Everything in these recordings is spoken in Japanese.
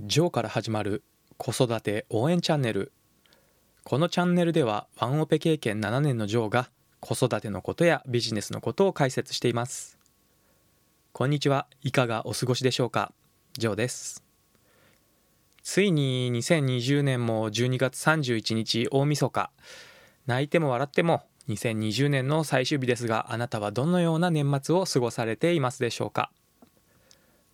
ジョーから始まる子育て応援チャンネル。このチャンネルではワンオペ経験7年のジョーが子育てのことやビジネスのことを解説しています。こんにちは。いかがお過ごしでしょうか？ジョーです。ついに2020年も12月31日大晦日。泣いても笑っても2020年の最終日ですがあなたはどのような年末を過ごされていますでしょうか？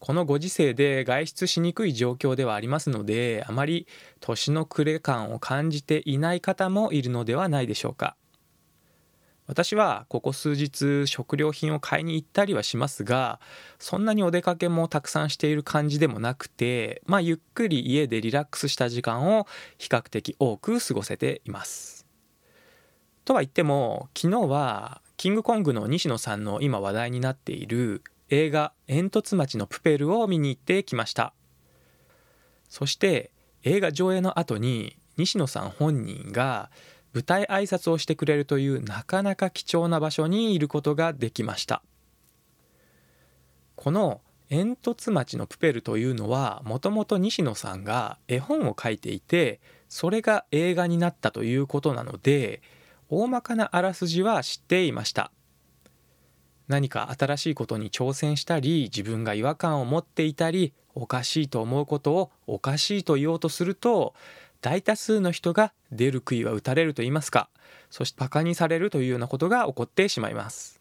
このご時世で外出しにくい状況ではありますのであまり年の暮れ感を感じていない方もいるのではないでしょうか私はここ数日食料品を買いに行ったりはしますがそんなにお出かけもたくさんしている感じでもなくてまあゆっくり家でリラックスした時間を比較的多く過ごせています。とは言っても昨日はキングコングの西野さんの今話題になっている映画「煙突町のプペル」を見に行ってきました。そして映画上映の後に西野さん本人が舞台挨拶をしてくれるというなかなか貴重な場所にいることができました。この煙突町のプペルというのはもともと西野さんが絵本を書いていてそれが映画になったということなので大まかなあらすじは知っていました。何か新しいことに挑戦したり自分が違和感を持っていたりおかしいと思うことをおかしいと言おうとすると大多数の人が出る杭は打たれると言いますかそしてバカにされるというようなことが起こってしまいます。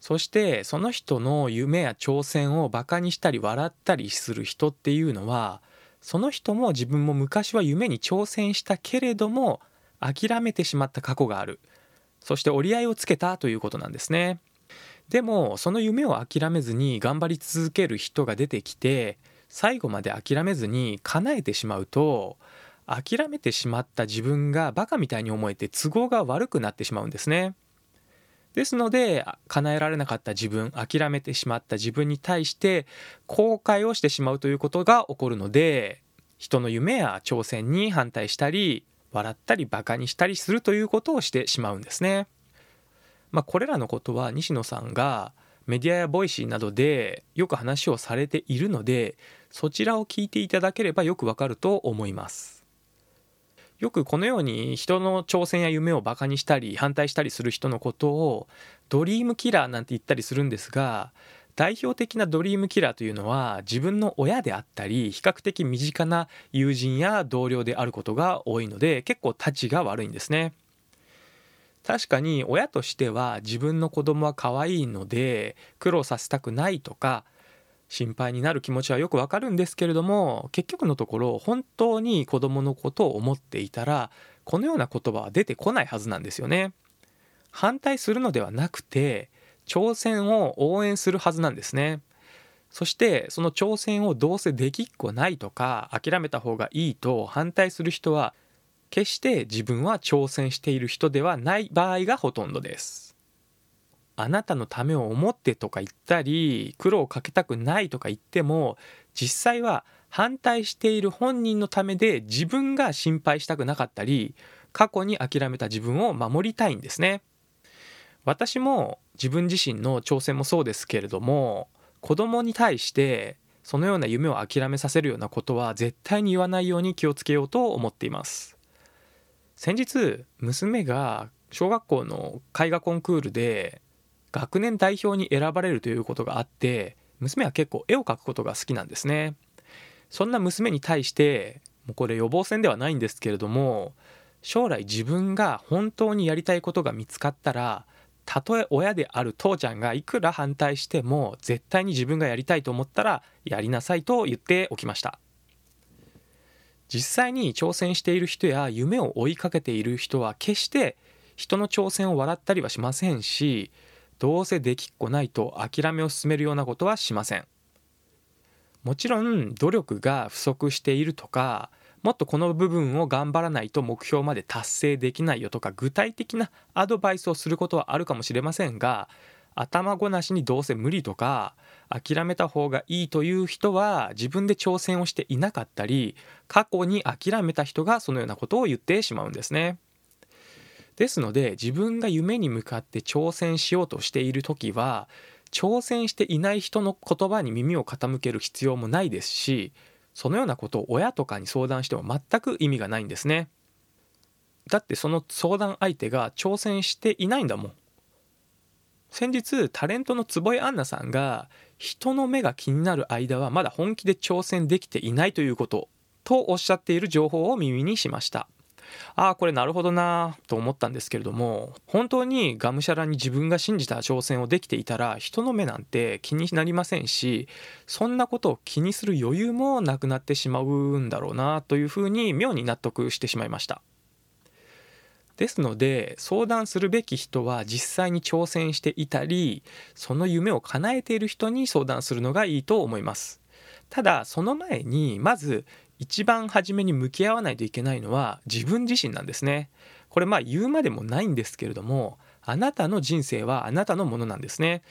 そしてその人の夢や挑戦をバカにしたり笑ったりする人っていうのはその人も自分も昔は夢に挑戦したけれども諦めてしまった過去がある。そして折り合いをつけたということなんですね。でもその夢を諦めずに頑張り続ける人が出てきて最後まで諦めずに叶えてしまうと諦めてしまった自分がバカみたいに思えて都合が悪くなってしまうんですね。ですので叶えられなかった自分諦めてしまった自分に対して後悔をしてしまうということが起こるので人の夢や挑戦に反対したり笑ったりバカにしたりするということをしてしまうんですね。まあ、これらのことは西野さんがメディアや Voicy などでよく話をされているのでそちらを聞いていただければよくわかると思います。よくこのように人の挑戦や夢をバカにしたり反対したりする人のことをドリームキラーなんて言ったりするんですが代表的なドリームキラーというのは自分の親であったり比較的身近な友人や同僚であることが多いので結構たちが悪いんですね。確かに親としては自分の子供は可愛いので苦労させたくないとか心配になる気持ちはよくわかるんですけれども結局のところ本当に子供のことを思っていたらこのような言葉は出てこないはずなんですよね。反対するのではなくて挑戦を応援するはずなんですね。そしてその挑戦をどうせできっこないとか諦めた方がいいと反対する人は決して自分は挑戦している人ではない場合がほとんどです。あなたのためを思ってとか言ったり苦労をかけたくないとか言っても実際は反対している本人のためで自分が心配したくなかったり過去に諦めた自分を守りたいんですね。私も自分自身の挑戦もそうですけれども子供に対してそのような夢を諦めさせるようなことは絶対に言わないように気をつけようと思っています。先日娘が小学校の絵画コンクールで学年代表に選ばれるということがあって娘は結構絵を描くことが好きなんですね。そんな娘に対してもうこれ予防線ではないんですけれども将来自分が本当にやりたいことが見つかったらたとえ親である父ちゃんがいくら反対しても絶対に自分がやりたいと思ったらやりなさいと言っておきました。実際に挑戦している人や夢を追いかけている人は決して人の挑戦を笑ったりはしませんしどうせできっこないと諦めを進めるようなことはしません。もちろん努力が不足しているとかもっとこの部分を頑張らないと目標まで達成できないよとか具体的なアドバイスをすることはあるかもしれませんが頭ごなしにどうせ無理とか諦めた方がいいという人は自分で挑戦をしていなかったり過去に諦めた人がそのようなことを言ってしまうんですね。ですので自分が夢に向かって挑戦しようとしている時は挑戦していない人の言葉に耳を傾ける必要もないですしそのようなことを親とかに相談しても全く意味がないんですね。だってその相談相手が挑戦していないんだもん。先日タレントの坪井杏奈さんが人の目が気になる間はまだ本気で挑戦できていないということとおっしゃっている情報を耳にしました。ああこれなるほどなと思ったんですけれども本当にがむしゃらに自分が信じた挑戦をできていたら人の目なんて気になりませんしそんなことを気にする余裕もなくなってしまうんだろうなというふうに妙に納得してしまいました。ですので相談するべき人は実際に挑戦していたりその夢を叶えている人に相談するのがいいと思います。ただその前にまず一番初めに向き合わないといけないのは自分自身なんですね。これまあ言うまでもないんですけれどもあなたの人生はあなたのものなんですね。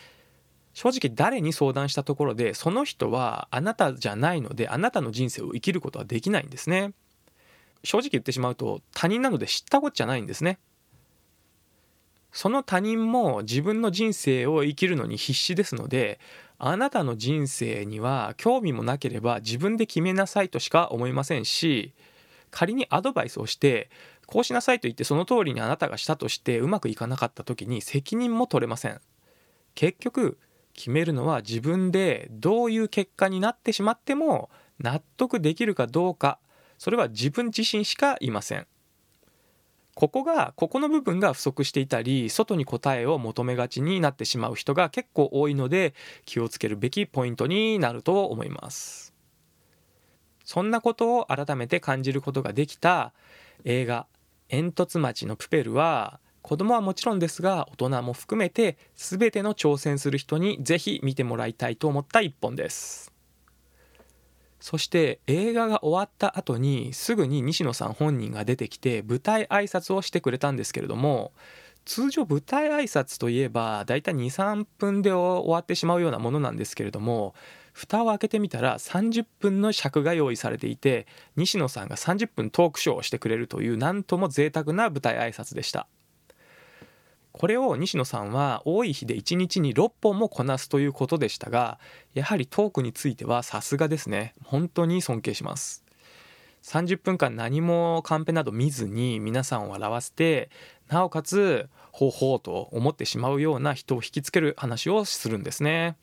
正直誰に相談したところでその人はあなたじゃないのであなたの人生を生きることはできないんですね。正直言ってしまうと他人なので知ったこっちゃないんですね。その他人も自分の人生を生きるのに必死ですのであなたの人生には興味もなければ自分で決めなさいとしか思いませんし仮にアドバイスをしてこうしなさいと言ってその通りにあなたがしたとしてうまくいかなかった時に責任も取れません。結局決めるのは自分でどういう結果になってしまっても納得できるかどうかそれは自分自身しかいません。ここがここの部分が不足していたり外に答えを求めがちになってしまう人が結構多いので気をつけるべきポイントになると思います。そんなことを改めて感じることができた映画「煙突町のプペル」は子供はもちろんですが大人も含めて全ての挑戦する人にぜひ見てもらいたいと思った一本です。そして映画が終わった後にすぐに西野さん本人が出てきて舞台挨拶をしてくれたんですけれども通常舞台挨拶といえばだいたい23分で終わってしまうようなものなんですけれども蓋を開けてみたら30分の尺が用意されていて西野さんが30分トークショーをしてくれるというなんとも贅沢な舞台挨拶でした。これを西野さんは多い日で1日に6本もこなすということでしたがやはりトークについてはさすがですね。本当に尊敬します。30分間何もカンペなど見ずに皆さんを笑わせてなおかつほうほうと思ってしまうような人を引きつける話をするんですね。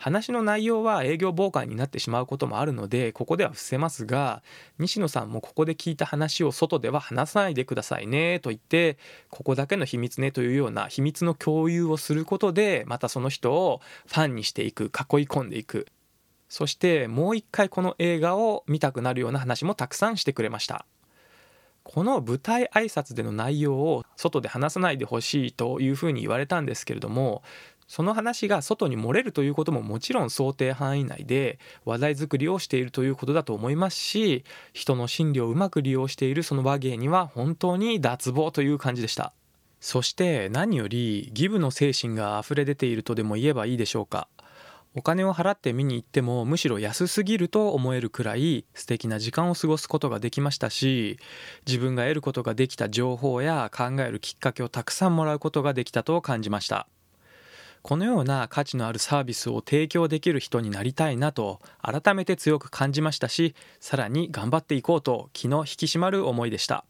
話の内容は営業妨害になってしまうこともあるのでここでは伏せますが西野さんもここで聞いた話を外では話さないでくださいねと言ってここだけの秘密ねというような秘密の共有をすることでまたその人をファンにしていく囲い込んでいく。そしてもう一回この映画を見たくなるような話もたくさんしてくれました。この舞台挨拶での内容を外で話さないでほしいというふうに言われたんですけれどもその話が外に漏れるということももちろん想定範囲内で話題作りをしているということだと思いますし人の心理をうまく利用しているその話芸には本当に脱帽という感じでした。そして何よりギブの精神が溢れ出ているとでも言えばいいでしょうか。お金を払って見に行ってもむしろ安すぎると思えるくらい素敵な時間を過ごすことができましたし自分が得ることができた情報や考えるきっかけをたくさんもらうことができたと感じました。このような価値のあるサービスを提供できる人になりたいなと改めて強く感じましたしさらに頑張っていこうと気の引き締まる思いでした。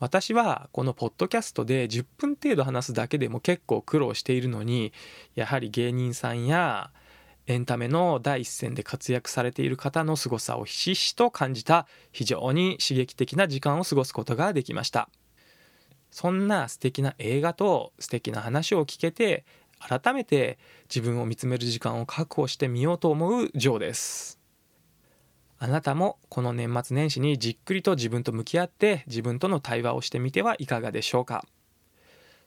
私はこのポッドキャストで10分程度話すだけでも結構苦労しているのにやはり芸人さんやエンタメの第一線で活躍されている方の凄さをひしひしと感じた非常に刺激的な時間を過ごすことができました。そんな素敵な映画と素敵な話を聞けて改めて自分を見つめる時間を確保してみようと思うジョーです。あなたもこの年末年始にじっくりと自分と向き合って自分との対話をしてみてはいかがでしょうか。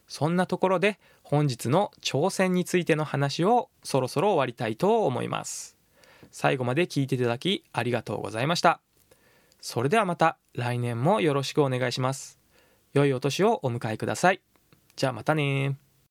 そんなところで本日の挑戦についての話をそろそろ終わりたいと思います。最後まで聞いていただきありがとうございました。それではまた来年もよろしくお願いします。良いお年をお迎えください。じゃあまたね